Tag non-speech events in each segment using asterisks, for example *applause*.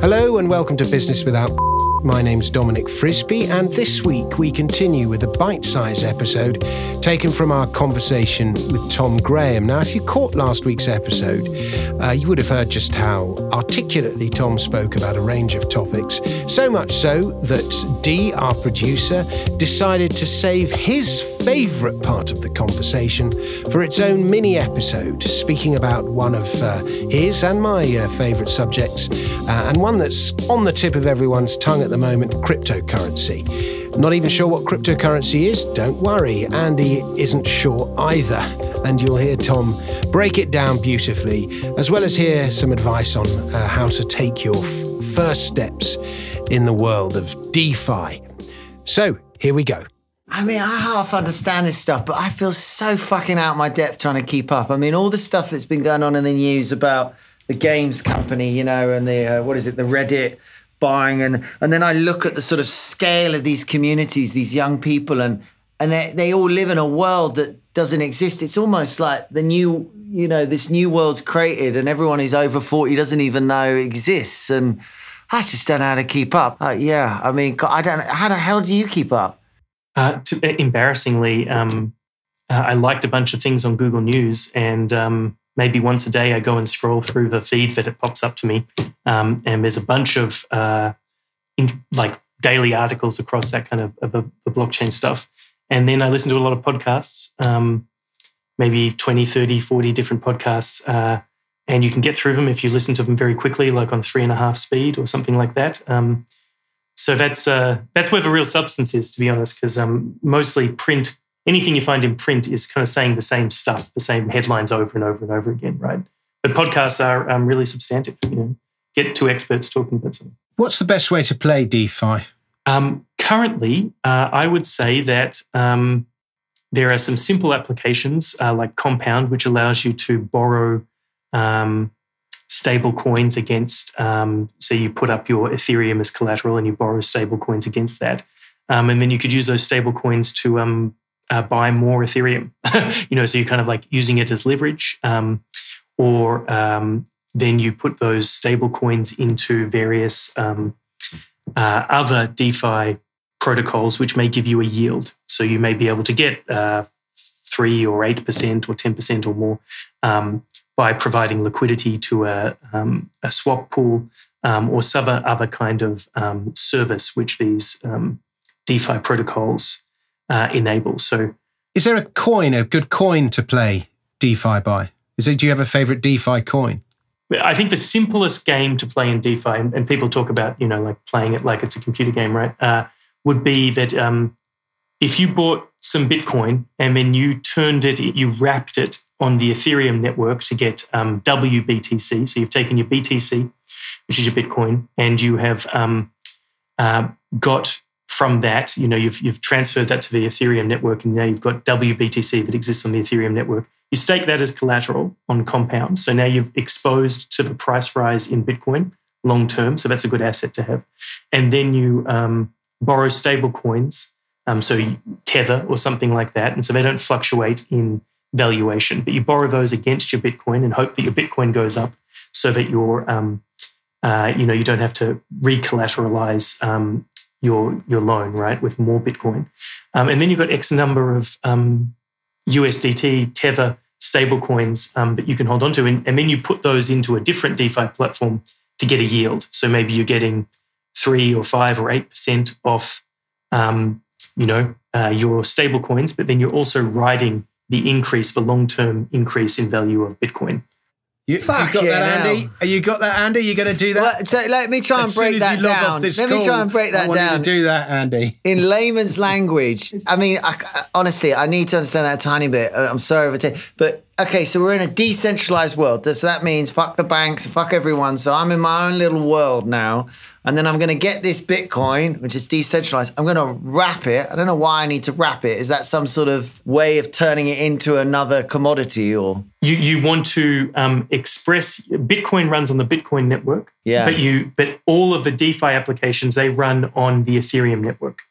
Hello and welcome to Business Without. *laughs* My name's Dominic Frisby, and this week we continue with a bite sized episode taken from our conversation with Tom Graham. Now, if you caught last week's episode, uh, you would have heard just how articulately Tom spoke about a range of topics. So much so that Dee, our producer, decided to save his favourite part of the conversation for its own mini episode, speaking about one of uh, his and my uh, favourite subjects, uh, and one that's on the tip of everyone's tongue at the moment cryptocurrency. Not even sure what cryptocurrency is? Don't worry, Andy isn't sure either. And you'll hear Tom break it down beautifully, as well as hear some advice on uh, how to take your f- first steps in the world of DeFi. So, here we go. I mean, I half understand this stuff, but I feel so fucking out my depth trying to keep up. I mean, all the stuff that's been going on in the news about the games company, you know, and the uh, what is it, the Reddit buying, and and then I look at the sort of scale of these communities, these young people, and and they they all live in a world that doesn't exist. It's almost like the new, you know, this new world's created, and everyone who's over forty doesn't even know exists, and I just don't know how to keep up. Uh, yeah, I mean, I don't. How the hell do you keep up? Uh, to, uh, embarrassingly, um, uh, I liked a bunch of things on Google News, and um, maybe once a day I go and scroll through the feed that it pops up to me, um, and there's a bunch of uh, in, like daily articles across that kind of, of the, the, blockchain stuff, and then I listen to a lot of podcasts, um, maybe 20, 30, 40 different podcasts. Uh, and you can get through them if you listen to them very quickly, like on three and a half speed or something like that. Um, so that's uh, that's where the real substance is, to be honest, because um, mostly print. Anything you find in print is kind of saying the same stuff, the same headlines over and over and over again, right? But podcasts are um, really substantive. You know, get two experts talking about something. What's the best way to play DeFi? Um, currently, uh, I would say that um, there are some simple applications uh, like Compound, which allows you to borrow um, stable coins against. Um, so you put up your Ethereum as collateral and you borrow stable coins against that. Um, and then you could use those stable coins to um, uh, buy more Ethereum. *laughs* you know, so you're kind of like using it as leverage. Um, or um, then you put those stable coins into various um, uh, other DeFi protocols, which may give you a yield. So you may be able to get uh, three or eight percent or ten percent or more by providing liquidity to a, um, a swap pool um, or some other kind of um, service which these um, DeFi protocols uh, enable. So, is there a coin, a good coin to play DeFi by? Is it? Do you have a favorite DeFi coin? I think the simplest game to play in DeFi, and, and people talk about you know like playing it like it's a computer game, right? Uh, would be that um, if you bought some Bitcoin and then you turned it, you wrapped it on the Ethereum network to get um, WBTC. So you've taken your BTC, which is your Bitcoin, and you have um, uh, got from that, you know, you've, you've transferred that to the Ethereum network, and now you've got WBTC that exists on the Ethereum network. You stake that as collateral on Compound. So now you've exposed to the price rise in Bitcoin long term. So that's a good asset to have. And then you um, borrow stable coins, um, so Tether or something like that. And so they don't fluctuate in valuation, but you borrow those against your Bitcoin and hope that your Bitcoin goes up so that your um, uh, you know you don't have to recollateralize um, your your loan right with more Bitcoin, um, and then you've got X number of USDT um, Tether stable coins um, that you can hold on to, and, and then you put those into a different DeFi platform to get a yield. So maybe you're getting three or five or eight percent off, um, you know, uh, your stable coins, but then you're also riding the increase, the long term increase in value of Bitcoin. You, you got that, Andy? You got that, Andy? You going to do that? Well, so let me try and break that down. Let me try and break that I down. to do that, Andy. In layman's language, I mean, I, honestly, I need to understand that a tiny bit. I'm sorry if I take, but okay. So we're in a decentralized world. So that means fuck the banks, fuck everyone. So I'm in my own little world now and then I'm going to get this Bitcoin, which is decentralized. I'm going to wrap it. I don't know why I need to wrap it. Is that some sort of way of turning it into another commodity, or you you want to um, express Bitcoin runs on the Bitcoin network, yeah. But you but all of the DeFi applications they run on the Ethereum network,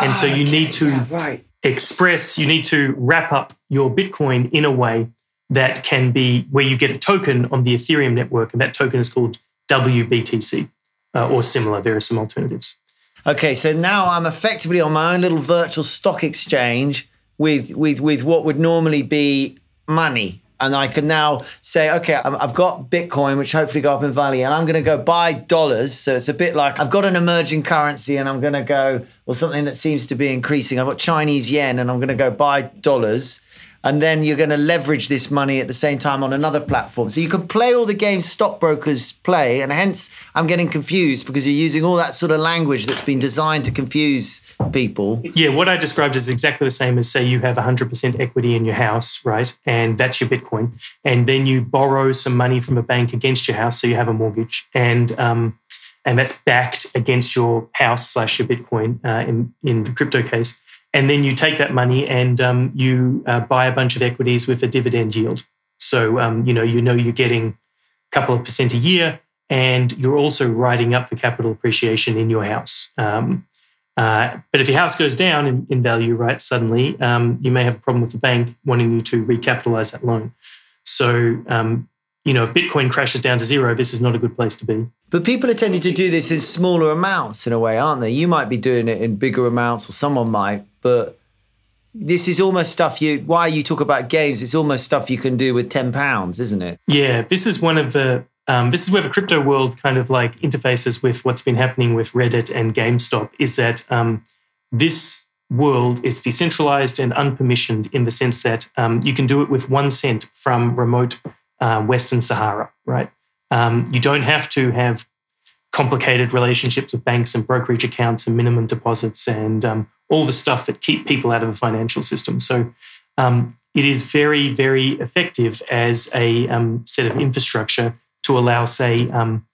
and oh, so you okay. need to yeah, right. express. You need to wrap up your Bitcoin in a way that can be where you get a token on the Ethereum network, and that token is called WBTC. uh, or similar. There are some alternatives. Okay, so now I'm effectively on my own little virtual stock exchange with with with what would normally be money. And I can now say, okay, I've got Bitcoin, which hopefully go up in value, and I'm going to go buy dollars. So it's a bit like I've got an emerging currency, and I'm going to go, or something that seems to be increasing. I've got Chinese yen, and I'm going to go buy dollars. And then you're going to leverage this money at the same time on another platform. So you can play all the games stockbrokers play. And hence, I'm getting confused because you're using all that sort of language that's been designed to confuse people. Yeah, what I described is exactly the same as say you have 100% equity in your house, right? And that's your Bitcoin. And then you borrow some money from a bank against your house, so you have a mortgage. And um, and that's backed against your house slash your Bitcoin uh, in, in the crypto case. And then you take that money and um, you uh, buy a bunch of equities with a dividend yield. So um, you know you know you're getting a couple of percent a year, and you're also writing up the capital appreciation in your house. Um, uh, but if your house goes down in, in value, right, suddenly, um, you may have a problem with the bank wanting you to recapitalize that loan. So, um, you know, if Bitcoin crashes down to zero, this is not a good place to be. But people are tending to do this in smaller amounts in a way, aren't they? You might be doing it in bigger amounts, or someone might, but this is almost stuff you. Why you talk about games? It's almost stuff you can do with ten pounds, isn't it? Yeah, this is one of the. Um, this is where the crypto world kind of like interfaces with what's been happening with Reddit and GameStop. Is that um, this world it's decentralized and unpermissioned in the sense that um, you can do it with one cent from remote uh, Western Sahara, right? Um, you don't have to have complicated relationships with banks and brokerage accounts and minimum deposits and um, all the stuff that keep people out of the financial system. So um, it is very, very effective as a um, set of infrastructure to allow, say, um,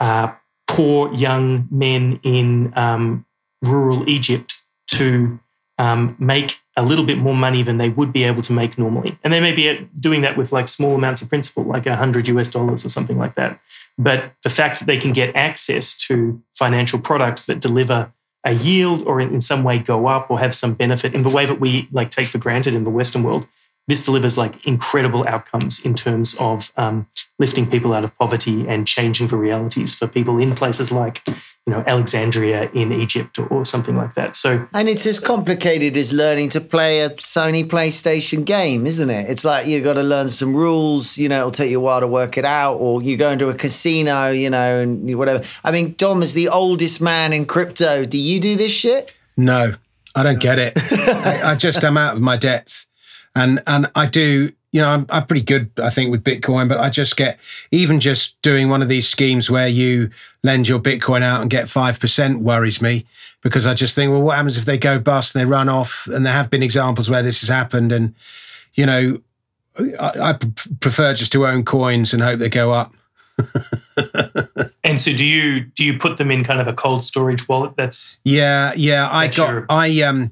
uh, poor young men in um, rural Egypt to um, make a little bit more money than they would be able to make normally. And they may be uh, doing that with like small amounts of principal, like 100 US dollars or something like that. But the fact that they can get access to financial products that deliver a yield or in, in some way go up or have some benefit in the way that we like take for granted in the Western world, this delivers like incredible outcomes in terms of um, lifting people out of poverty and changing the realities for people in places like you know Alexandria in Egypt or, or something like that. So And it's as complicated as learning to play a Sony PlayStation game, isn't it? It's like you've got to learn some rules, you know, it'll take you a while to work it out, or you go into a casino, you know, and whatever. I mean, Dom is the oldest man in crypto. Do you do this shit? No, I don't get it. *laughs* I, I just am out of my depth, and and I do. You know, I'm, I'm pretty good, I think, with Bitcoin, but I just get even just doing one of these schemes where you lend your Bitcoin out and get five percent worries me because I just think, well, what happens if they go bust and they run off? And there have been examples where this has happened, and you know, I prefer just to own coins and hope they go up. *laughs* and so do you do you put them in kind of a cold storage wallet that's Yeah, yeah. I That's got your- I um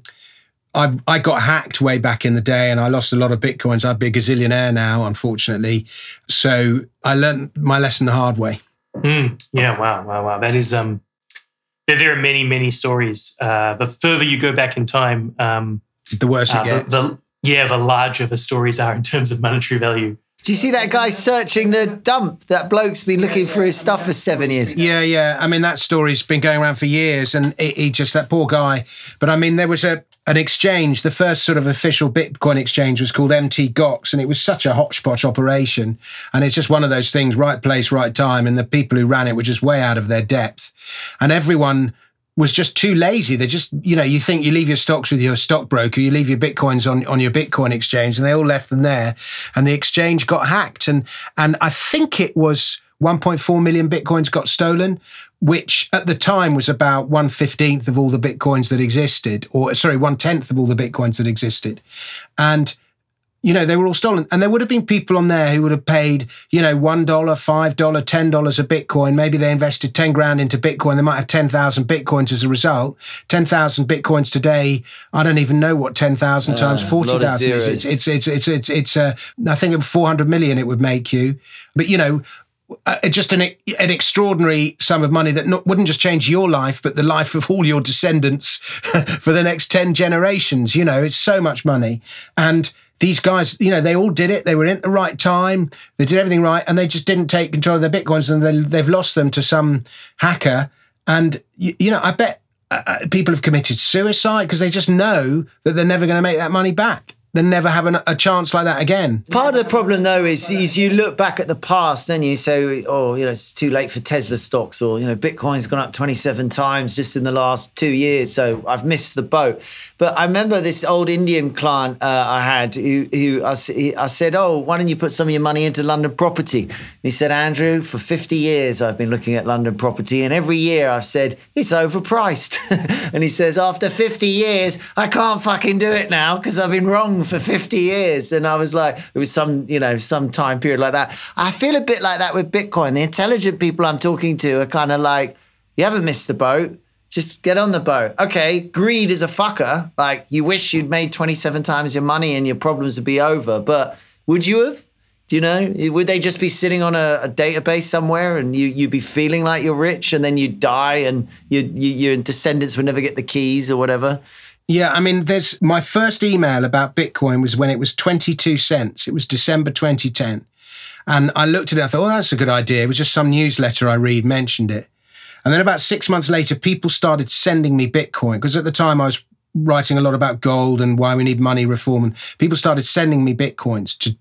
I I got hacked way back in the day and I lost a lot of bitcoins. I'd be a gazillionaire now, unfortunately. So I learned my lesson the hard way. Mm, yeah, wow, wow, wow. That is um there, there are many, many stories. Uh the further you go back in time, um The worse uh, it the, gets. the yeah, the larger the stories are in terms of monetary value. Do you see that guy searching the dump? That bloke's been looking for his stuff for seven years. yeah, yeah. I mean that story's been going around for years, and he, he just that poor guy. But I mean, there was a an exchange. The first sort of official Bitcoin exchange was called MT Gox, and it was such a hodgepodge operation. And it's just one of those things: right place, right time. And the people who ran it were just way out of their depth, and everyone was just too lazy. They just, you know, you think you leave your stocks with your stockbroker, you leave your bitcoins on, on your Bitcoin exchange, and they all left them there. And the exchange got hacked. And and I think it was 1.4 million bitcoins got stolen, which at the time was about one fifteenth of all the bitcoins that existed, or sorry, one tenth of all the bitcoins that existed. And you know, they were all stolen. And there would have been people on there who would have paid, you know, $1, $5, $10 a Bitcoin. Maybe they invested 10 grand into Bitcoin. They might have 10,000 Bitcoins as a result. 10,000 Bitcoins today, I don't even know what 10,000 times a lot 40,000 is. It's, it's, it's, it's, it's, it's, uh, I think of 400 million it would make you. But, you know, uh, just an, an extraordinary sum of money that not, wouldn't just change your life, but the life of all your descendants *laughs* for the next 10 generations. You know, it's so much money. And these guys, you know, they all did it. They were in at the right time. They did everything right, and they just didn't take control of their bitcoins, and they, they've lost them to some hacker. And you, you know, I bet uh, uh people have committed suicide because they just know that they're never going to make that money back then never have an, a chance like that again. Part of the problem, though, is, is you look back at the past and you say, oh, you know, it's too late for Tesla stocks, or, you know, Bitcoin's gone up 27 times just in the last two years. So I've missed the boat. But I remember this old Indian client uh, I had who, who I, I, said, oh, why don't you put some of your money into London property? And he said, Andrew, for 50 years I've been looking at London property, and every year I've said, it's overpriced. *laughs* and he says, after 50 years, I can't fucking do it now because I've been wrong for 50 years. And I was like, it was some, you know, some time period like that. I feel a bit like that with Bitcoin. The intelligent people I'm talking to are kind of like, you haven't missed the boat. Just get on the boat. Okay, greed is a fucker. Like you wish you'd made 27 times your money and your problems would be over. But would you have? Do you know? Would they just be sitting on a, a, database somewhere and you you'd be feeling like you're rich and then you die and you, you, your descendants would never get the keys or whatever? Yeah, I mean, there's my first email about Bitcoin was when it was 22 cents. It was December 2010. And I looked at it, I thought, oh, that's a good idea. It was just some newsletter I read mentioned it. And then about six months later, people started sending me Bitcoin because at the time I was writing a lot about gold and why we need money reform. And people started sending me Bitcoins to,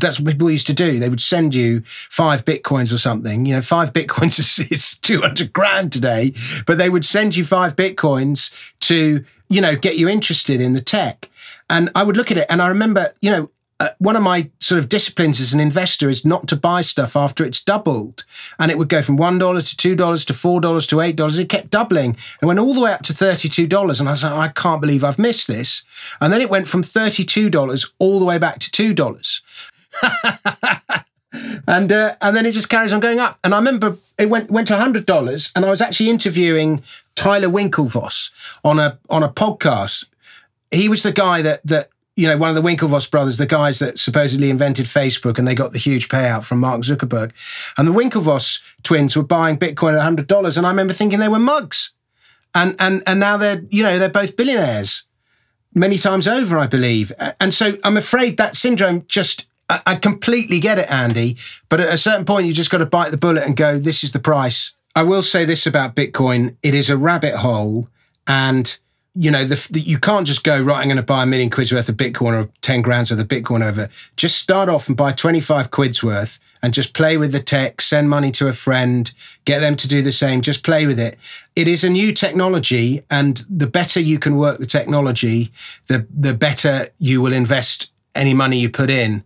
that's what people used to do. They would send you five bitcoins or something. You know, five *laughs* bitcoins is, is 200 grand today, but they would send you five bitcoins to you know, get you interested in the tech. And I would look at it and I remember, you know, uh, one of my sort of disciplines as an investor is not to buy stuff after it's doubled. And it would go from $1 to $2 to $4 to $8. It kept doubling. and went all the way up to $32. And I was like, I can't believe I've missed this. And then it went from $32 all the way back to $2. *laughs* and uh, and then it just carries on going up. And I remember it went went to hundred dollars, and I was actually interviewing Tyler Winklevoss on a on a podcast. He was the guy that that you know one of the Winklevoss brothers, the guys that supposedly invented Facebook, and they got the huge payout from Mark Zuckerberg. And the Winklevoss twins were buying Bitcoin at hundred dollars, and I remember thinking they were mugs. And and and now they're you know they're both billionaires many times over, I believe. And so I'm afraid that syndrome just I, completely get it, Andy. But at a certain point, you just got to bite the bullet and go, this is the price. I will say this about Bitcoin it is a rabbit hole. And, you know, the, the, you can't just go, right, I'm going to buy a million quid's worth of Bitcoin or 10 grand's worth of Bitcoin over. Just start off and buy 25 quid's worth and just play with the tech, send money to a friend, get them to do the same, just play with it. It is a new technology, and the better you can work the technology, the the better you will invest any money you put in.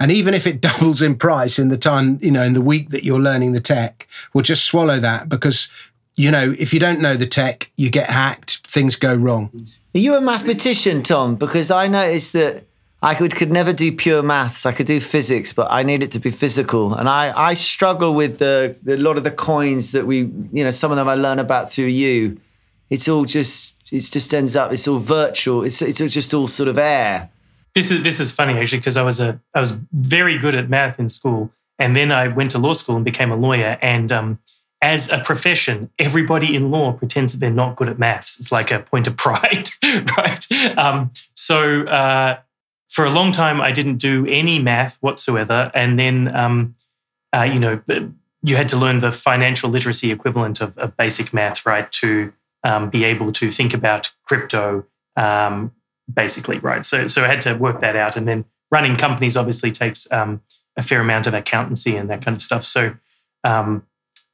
And even if it *laughs* doubles in price in the time, you know, in the week that you're learning the tech, well, just swallow that because, you know, if you don't know the tech, you get hacked, things go wrong. Are you a mathematician, Tom? Because I noticed that I could, could never do pure maths. I could do physics, but I need it to be physical. And I, I struggle with the, a lot of the coins that we, you know, some of them I learn about through you. It's all just, it just ends up, it's all virtual. It's, it's just all sort of air. This is this is funny actually because I was a I was very good at math in school, and then I went to law school and became a lawyer. And um, as a profession, everybody in law pretends that they're not good at maths. It's like a point of *laughs* pride, right? Um, so uh, for a long time, I didn't do any math whatsoever, and then um, uh, you know you had to learn the financial literacy equivalent of, of basic math, right, to um, be able to think about crypto, um, basically, right? So, so I had to work that out. And then running companies obviously takes um, a fair amount of accountancy and that kind of stuff. So um,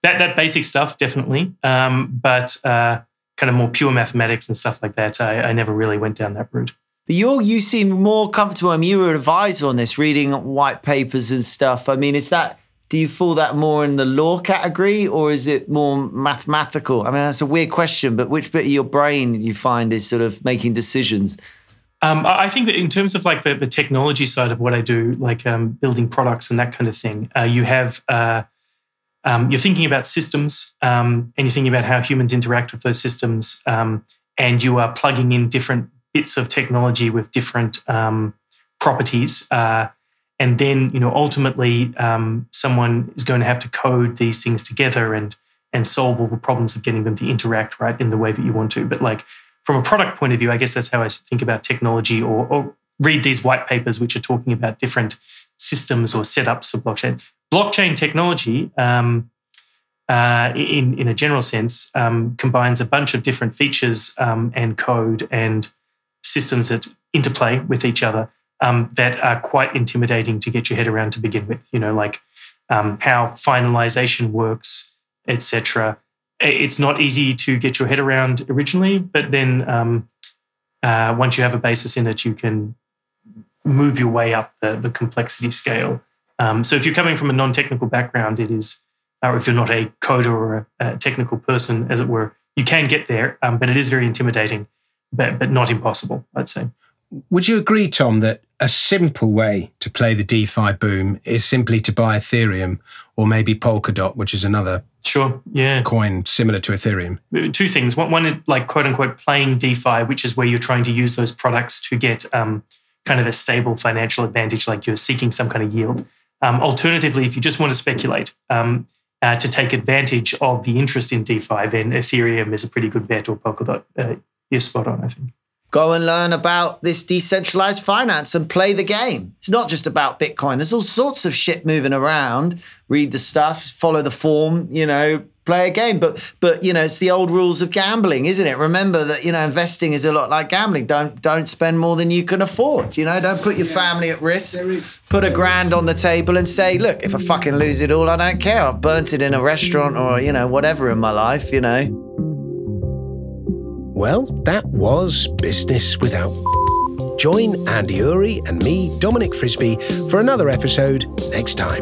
that that basic stuff definitely, um, but uh, kind of more pure mathematics and stuff like that, I, I never really went down that route. But you you seem more comfortable. I mean, you were an advisor on this, reading white papers and stuff. I mean, is that do you fall that more in the law category or is it more mathematical? I mean, that's a weird question, but which bit of your brain you find is sort of making decisions? Um, I think that in terms of like the, the, technology side of what I do, like um, building products and that kind of thing, uh, you have uh, um, you're thinking about systems um, and you're thinking about how humans interact with those systems, um, and you are plugging in different bits of technology with different um, properties, uh, and then you know ultimately someone is going to have to code these things together and and solve all the problems of getting them to interact right in the way that you want to. But like from a product point of view, I guess that's how I think about technology or, or read these white papers which are talking about different systems or setups of blockchain. Blockchain technology, um, uh, in in a general sense, um, combines a bunch of different features um, and code and systems that interplay with each other um, that are quite intimidating to get your head around to begin with. You know, like um, how finalization works, etc. It's not easy to get your head around originally, but then um, uh, once you have a basis in it, you can move your way up the, the complexity scale. Um, so if you're coming from a non-technical background, it is, or if you're not a coder or a, a technical person, as it were, you can get there, um, but it is very intimidating, but but not impossible, I'd say. Would you agree, Tom, that a simple way to play the DeFi boom is simply to buy Ethereum or maybe Polkadot, which is another sure, yeah, coin similar to Ethereum? Two things. One, one like quote unquote playing DeFi, which is where you're trying to use those products to get um, kind of a stable financial advantage, like you're seeking some kind of yield. Um, alternatively, if you just want to speculate um, uh, to take advantage of the interest in DeFi, then Ethereum is a pretty good bet or Polkadot. Uh, you're spot on, I think go and learn about this decentralized finance and play the game. It's not just about Bitcoin. There's all sorts of shit moving around. Read the stuff, follow the form, you know, play a game. But but you know, it's the old rules of gambling, isn't it? Remember that, you know, investing is a lot like gambling. Don't don't spend more than you can afford. You know, don't put your yeah, family at risk. Put a grand on the table and say, look, if I fucking lose it all, I don't care. I've burnt it in a restaurant or, you know, whatever in my life, you know. Well, that was Business Without. Join Andy Ayrey and me, Dominic Frisby, for another episode next time.